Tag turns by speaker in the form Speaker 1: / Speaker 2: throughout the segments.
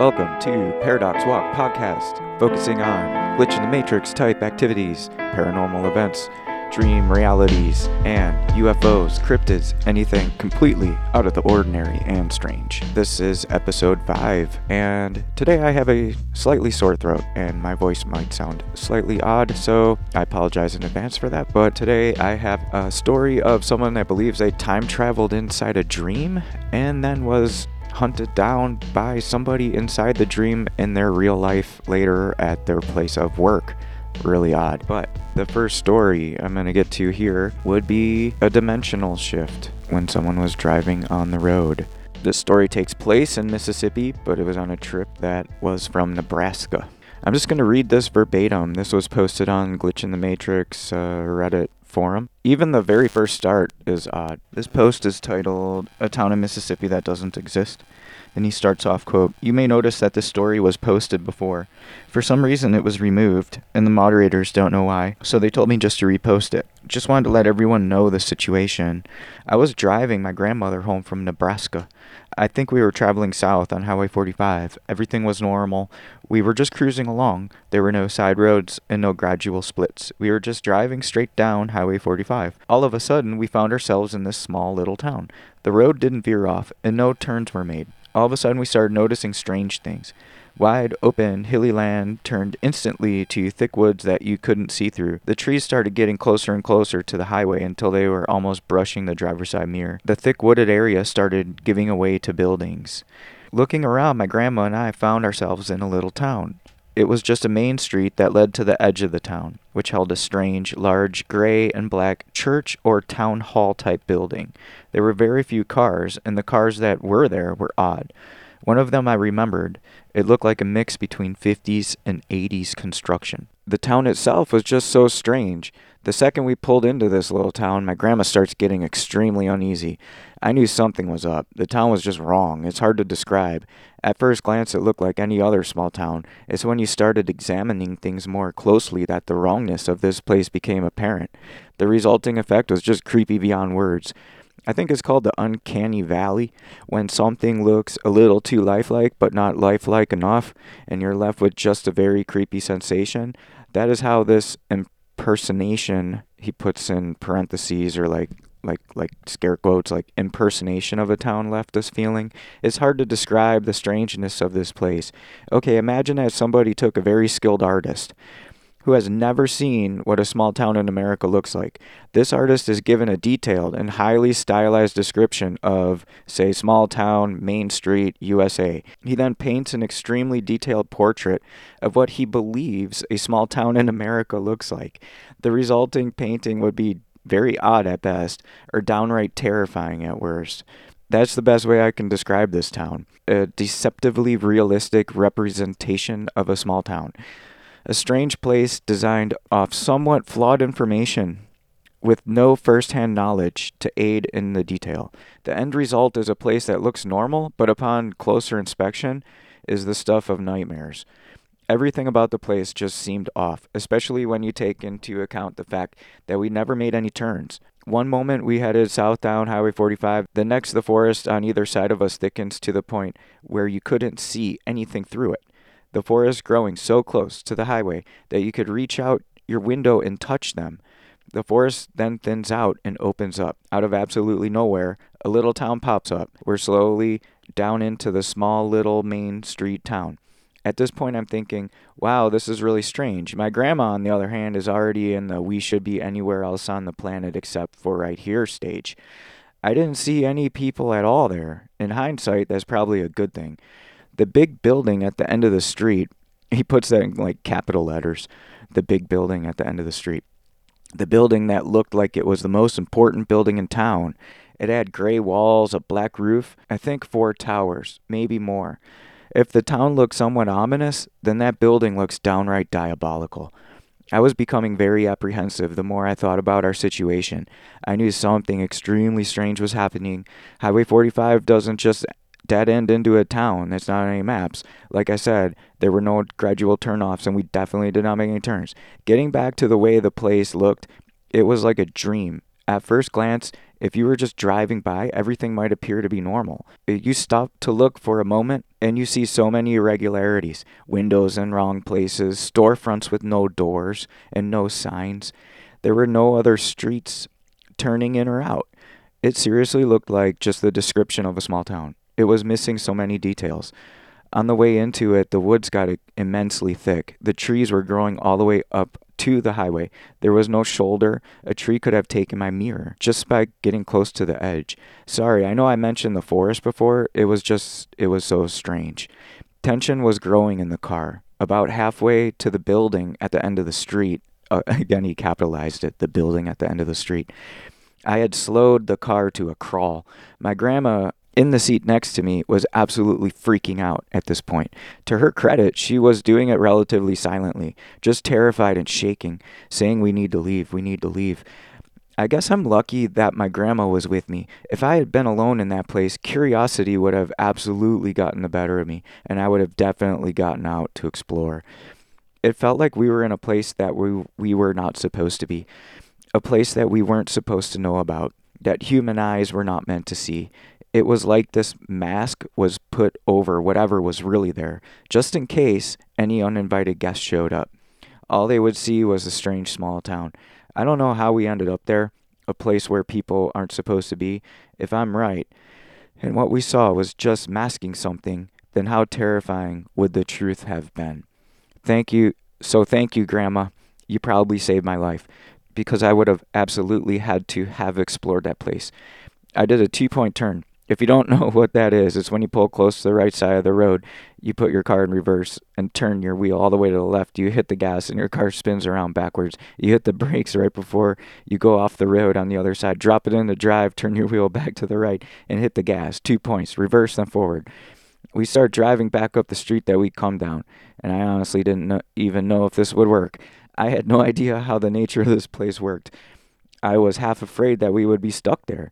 Speaker 1: Welcome to Paradox Walk Podcast, focusing on glitch in the matrix type activities, paranormal events, dream realities, and UFOs, cryptids, anything completely out of the ordinary and strange. This is episode 5, and today I have a slightly sore throat, and my voice might sound slightly odd, so I apologize in advance for that. But today I have a story of someone that believes they time traveled inside a dream and then was hunted down by somebody inside the dream in their real life later at their place of work. Really odd. But the first story I'm going to get to here would be a dimensional shift when someone was driving on the road. This story takes place in Mississippi, but it was on a trip that was from Nebraska. I'm just going to read this verbatim. This was posted on Glitch in the Matrix uh, Reddit forum. Even the very first start is odd. This post is titled A Town in Mississippi That Doesn't Exist. And he starts off, quote, You may notice that this story was posted before. For some reason it was removed, and the moderators don't know why, so they told me just to repost it. Just wanted to let everyone know the situation. I was driving my grandmother home from Nebraska. I think we were traveling south on Highway 45. Everything was normal. We were just cruising along. There were no side roads and no gradual splits. We were just driving straight down Highway 45. All of a sudden, we found ourselves in this small little town. The road didn't veer off, and no turns were made. All of a sudden, we started noticing strange things. Wide open, hilly land turned instantly to thick woods that you couldn't see through. The trees started getting closer and closer to the highway until they were almost brushing the driver's side mirror. The thick wooded area started giving away to buildings. Looking around, my grandma and I found ourselves in a little town. It was just a main street that led to the edge of the town, which held a strange, large, gray and black church or town hall type building. There were very few cars, and the cars that were there were odd. One of them I remembered. It looked like a mix between 50s and 80s construction. The town itself was just so strange. The second we pulled into this little town, my grandma starts getting extremely uneasy. I knew something was up. The town was just wrong. It's hard to describe. At first glance, it looked like any other small town. It's when you started examining things more closely that the wrongness of this place became apparent. The resulting effect was just creepy beyond words. I think it's called the uncanny valley when something looks a little too lifelike but not lifelike enough and you're left with just a very creepy sensation. That is how this impersonation he puts in parentheses or like like like scare quotes like impersonation of a town left us feeling. It's hard to describe the strangeness of this place. Okay, imagine that somebody took a very skilled artist who has never seen what a small town in America looks like. This artist is given a detailed and highly stylized description of, say, small town, Main Street, USA. He then paints an extremely detailed portrait of what he believes a small town in America looks like. The resulting painting would be very odd at best, or downright terrifying at worst. That's the best way I can describe this town a deceptively realistic representation of a small town a strange place designed off somewhat flawed information with no first hand knowledge to aid in the detail. The end result is a place that looks normal, but upon closer inspection is the stuff of nightmares. Everything about the place just seemed off, especially when you take into account the fact that we never made any turns. One moment we headed south down Highway 45, the next the forest on either side of us thickens to the point where you couldn't see anything through it the forest growing so close to the highway that you could reach out your window and touch them. The forest then thins out and opens up. Out of absolutely nowhere, a little town pops up. We're slowly down into the small little main street town. At this point, I'm thinking, wow, this is really strange. My grandma, on the other hand, is already in the we should be anywhere else on the planet except for right here stage. I didn't see any people at all there. In hindsight, that's probably a good thing the big building at the end of the street, he puts that in like capital letters, the big building at the end of the street. The building that looked like it was the most important building in town. It had gray walls, a black roof, I think four towers, maybe more. If the town looked somewhat ominous, then that building looks downright diabolical. I was becoming very apprehensive the more I thought about our situation. I knew something extremely strange was happening. Highway 45 doesn't just dead end into a town that's not on any maps. Like I said, there were no gradual turnoffs, and we definitely did not make any turns. Getting back to the way the place looked, it was like a dream. At first glance, if you were just driving by, everything might appear to be normal. Uh, you stop to look for a moment, and you see so many irregularities windows in wrong places, storefronts with no doors and no signs. There were no other streets turning in or out. It seriously looked like just the description of a small town. It was missing so many details. On the way into it, the woods got immensely thick. The trees were growing all the way up to the highway. There was no shoulder. A tree could have taken my mirror just by getting close to the edge. Sorry, I know I mentioned the forest before. It was just, it was so strange. Tension was growing in the car. About halfway to the building at the end of the street, uh, again, he capitalized it, the building at the end of the street. I had slowed the car to a crawl. My grandma in the seat next to me was absolutely freaking out at this point. To her credit, she was doing it relatively silently, just terrified and shaking, saying, We need to leave, we need to leave. I guess I'm lucky that my grandma was with me. If I had been alone in that place, curiosity would have absolutely gotten the better of me, and I would have definitely gotten out to explore. It felt like we were in a place that we, we were not supposed to be, a place that we weren't supposed to know about, that human eyes were not meant to see. It was like this mask was put over whatever was really there, just in case any uninvited guests showed up. All they would see was a strange small town. I don't know how we ended up there, a place where people aren't supposed to be. If I'm right, and what we saw was just masking something, then how terrifying would the truth have been? Thank you. So, thank you, Grandma. You probably saved my life because I would have absolutely had to have explored that place. I did a two point turn. If you don't know what that is, it's when you pull close to the right side of the road, you put your car in reverse and turn your wheel all the way to the left. You hit the gas and your car spins around backwards. You hit the brakes right before you go off the road on the other side. Drop it in the drive, turn your wheel back to the right, and hit the gas. Two points, reverse then forward. We start driving back up the street that we come down, and I honestly didn't know, even know if this would work. I had no idea how the nature of this place worked. I was half afraid that we would be stuck there.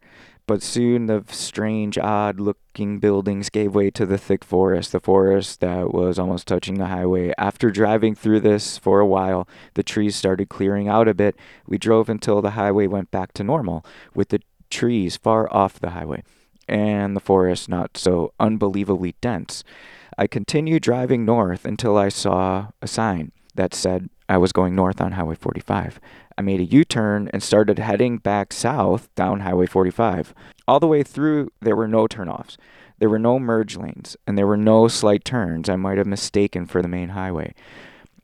Speaker 1: But soon the strange, odd looking buildings gave way to the thick forest, the forest that was almost touching the highway. After driving through this for a while, the trees started clearing out a bit. We drove until the highway went back to normal, with the trees far off the highway and the forest not so unbelievably dense. I continued driving north until I saw a sign that said I was going north on Highway 45. I made a U turn and started heading back south down Highway 45. All the way through, there were no turnoffs. There were no merge lanes, and there were no slight turns I might have mistaken for the main highway.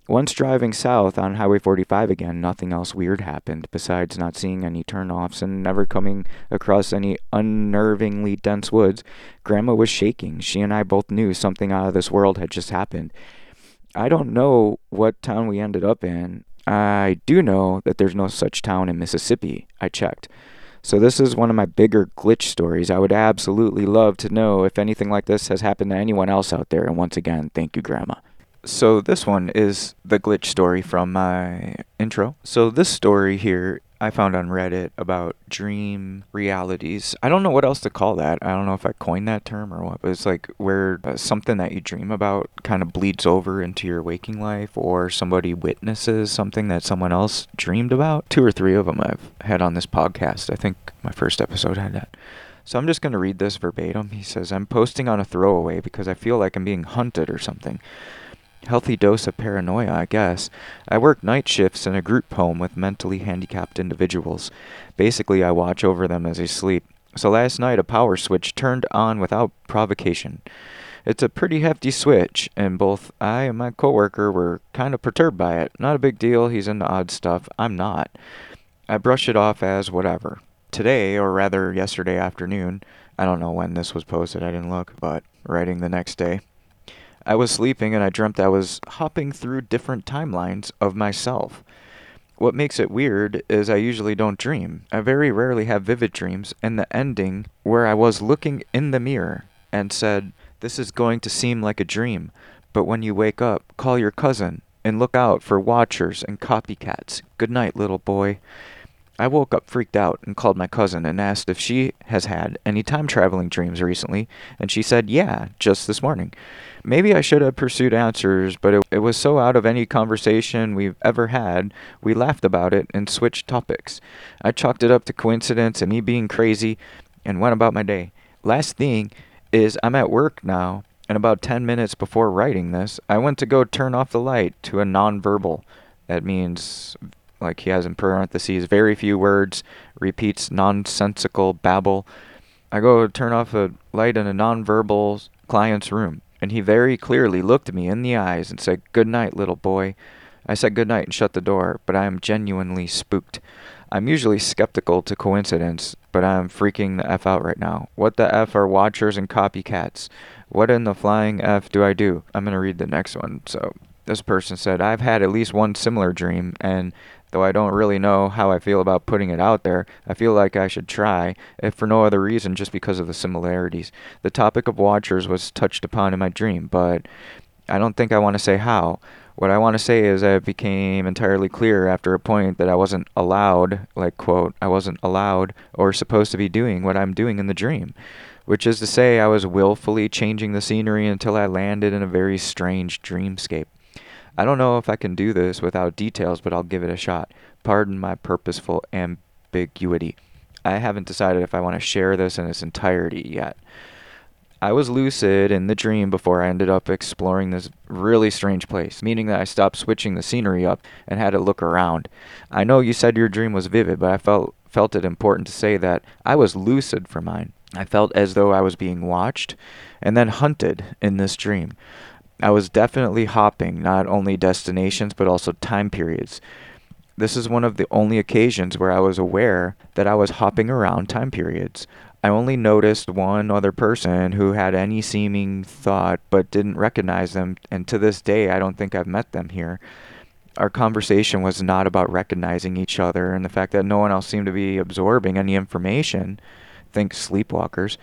Speaker 1: Once driving south on Highway 45 again, nothing else weird happened besides not seeing any turnoffs and never coming across any unnervingly dense woods. Grandma was shaking. She and I both knew something out of this world had just happened. I don't know what town we ended up in, I do know that there's no such town in Mississippi. I checked. So this is one of my bigger glitch stories. I would absolutely love to know if anything like this has happened to anyone else out there. And once again, thank you, Grandma. So this one is the glitch story from my intro. So this story here I found on Reddit about dream realities. I don't know what else to call that. I don't know if I coined that term or what, but it's like where uh, something that you dream about kind of bleeds over into your waking life or somebody witnesses something that someone else dreamed about. Two or three of them I've had on this podcast. I think my first episode had that. So I'm just going to read this verbatim. He says, I'm posting on a throwaway because I feel like I'm being hunted or something. Healthy dose of paranoia, I guess. I work night shifts in a group home with mentally handicapped individuals. Basically, I watch over them as they sleep. So last night, a power switch turned on without provocation. It's a pretty hefty switch, and both I and my coworker were kind of perturbed by it. Not a big deal, he's into odd stuff. I'm not. I brush it off as whatever. Today, or rather yesterday afternoon, I don't know when this was posted, I didn't look, but writing the next day, I was sleeping and I dreamt I was hopping through different timelines of myself. What makes it weird is I usually don't dream. I very rarely have vivid dreams, and the ending where I was looking in the mirror and said, This is going to seem like a dream, but when you wake up, call your cousin and look out for watchers and copycats. Good night, little boy. I woke up freaked out and called my cousin and asked if she has had any time traveling dreams recently, and she said, Yeah, just this morning. Maybe I should have pursued answers, but it, it was so out of any conversation we've ever had, we laughed about it and switched topics. I chalked it up to coincidence and me being crazy and went about my day. Last thing is, I'm at work now And about 10 minutes before writing this, I went to go turn off the light to a nonverbal. That means, like he has in parentheses, very few words, repeats nonsensical babble. I go turn off a light in a nonverbal client's room, and he very clearly looked me in the eyes and said, Good night, little boy. I said good night and shut the door, but I am genuinely spooked. I'm usually skeptical to coincidence, but I'm freaking the F out right now. What the F are watchers and copycats? What in the flying F do I do? I'm going to read the next one. So, this person said, I've had at least one similar dream, and though I don't really know how I feel about putting it out there, I feel like I should try, if for no other reason, just because of the similarities. The topic of watchers was touched upon in my dream, but I don't think I want to say how. What I want to say is that it became entirely clear after a point that I wasn't allowed, like, quote, I wasn't allowed or supposed to be doing what I'm doing in the dream. Which is to say, I was willfully changing the scenery until I landed in a very strange dreamscape. I don't know if I can do this without details, but I'll give it a shot. Pardon my purposeful ambiguity. I haven't decided if I want to share this in its entirety yet. I was lucid in the dream before I ended up exploring this really strange place, meaning that I stopped switching the scenery up and had to look around. I know you said your dream was vivid, but I felt felt it important to say that I was lucid for mine. I felt as though I was being watched and then hunted in this dream. I was definitely hopping not only destinations but also time periods. This is one of the only occasions where I was aware that I was hopping around time periods. I only noticed one other person who had any seeming thought but didn't recognize them, and to this day I don't think I've met them here. Our conversation was not about recognizing each other and the fact that no one else seemed to be absorbing any information. Think sleepwalkers.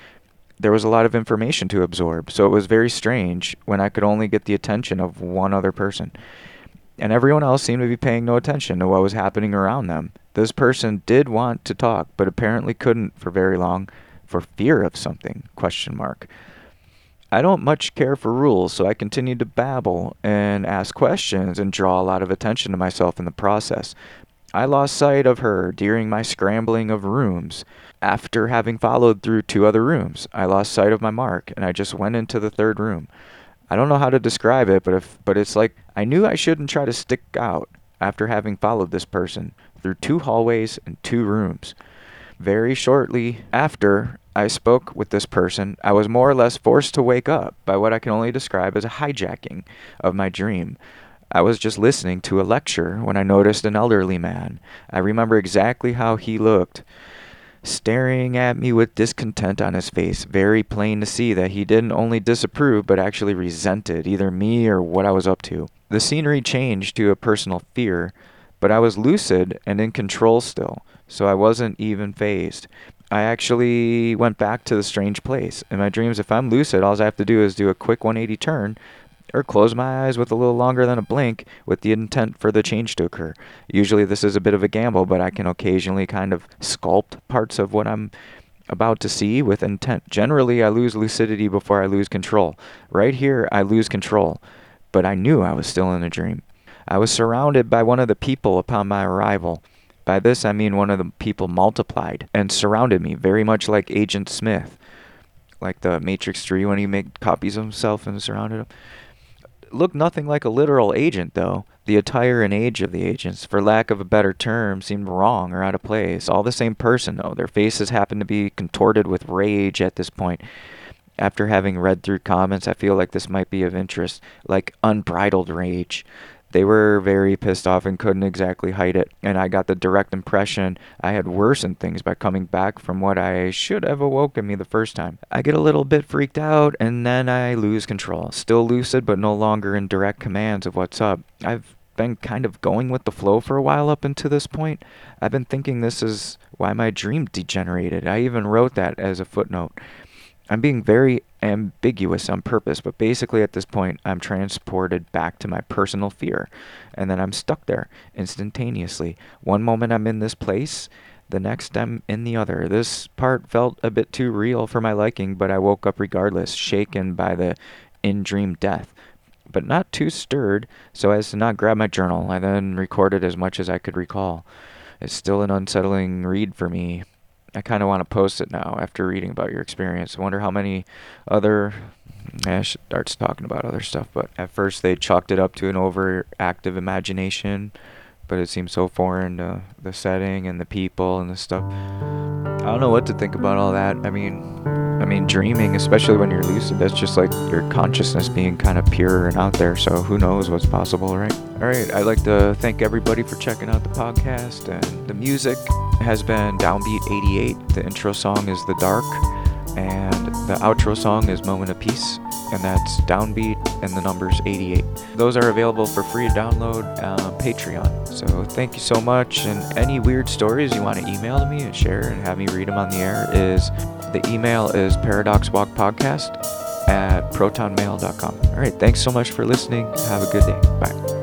Speaker 1: There was a lot of information to absorb, so it was very strange when I could only get the attention of one other person. And everyone else seemed to be paying no attention to what was happening around them. This person did want to talk, but apparently couldn't for very long for fear of something? Question mark. I don't much care for rules, so I continued to babble and ask questions and draw a lot of attention to myself in the process. I lost sight of her during my scrambling of rooms. After having followed through two other rooms, I lost sight of my mark and I just went into the third room. I don't know how to describe it, but if but it's like I knew I shouldn't try to stick out after having followed this person through two hallways and two rooms. Very shortly after I spoke with this person, I was more or less forced to wake up by what I can only describe as a hijacking of my dream. I was just listening to a lecture when I noticed an elderly man. I remember exactly how he looked, staring at me with discontent on his face, very plain to see that he didn't only disapprove but actually resented either me or what I was up to. The scenery changed to a personal fear, but I was lucid and in control still so I wasn't even fazed. I actually went back to the strange place. In my dreams, if I'm lucid, all I have to do is do a quick 180 turn or close my eyes with a little longer than a blink with the intent for the change to occur. Usually, this is a bit of a gamble, but I can occasionally kind of sculpt parts of what I'm about to see with intent. Generally, I lose lucidity before I lose control. Right here, I lose control, but I knew I was still in a dream. I was surrounded by one of the people upon my arrival. By this I mean one of the people multiplied and surrounded me, very much like Agent Smith, like the Matrix 3 when he made copies of himself and surrounded him. Looked nothing like a literal agent, though. The attire and age of the agents, for lack of a better term, seemed wrong or out of place. All the same person, though. Their faces happened to be contorted with rage at this point. After having read through comments, I feel like this might be of interest, like unbridled rage. They were very pissed off and couldn't exactly hide it. And I got the direct impression I had worsened things by coming back from what I should have awoken me the first time. I get a little bit freaked out and then I lose control. Still lucid, but no longer in direct commands of what's up. I've been kind of going with the flow for a while up until this point. I've been thinking this is why my dream degenerated. I even wrote that as a footnote. I'm being very ambiguous on purpose, but basically at this point, I'm transported back to my personal fear, and then I'm stuck there instantaneously. One moment I'm in this place, the next I'm in the other. This part felt a bit too real for my liking, but I woke up regardless, shaken by the in dream death, but not too stirred so as to not grab my journal. I then recorded as much as I could recall. It's still an unsettling read for me, I kind of want to post it now after reading about your experience. I wonder how many other she starts talking about other stuff. But at first, they chalked it up to an overactive imagination, but it seems so foreign to the setting and the people and the stuff. I don't know what to think about all that. I mean, I mean, dreaming, especially when you're lucid, that's just like your consciousness being kind of pure and out there. So who knows what's possible, right? All right, I'd like to thank everybody for checking out the podcast. And the music has been Downbeat 88. The intro song is The Dark, and the outro song is Moment of Peace, and that's Downbeat and the numbers 88. Those are available for free to download on Patreon. So thank you so much. And any weird stories you want to email to me and share and have me read them on the air is the email is paradoxwalkpodcast at protonmail.com. All right, thanks so much for listening. Have a good day. Bye.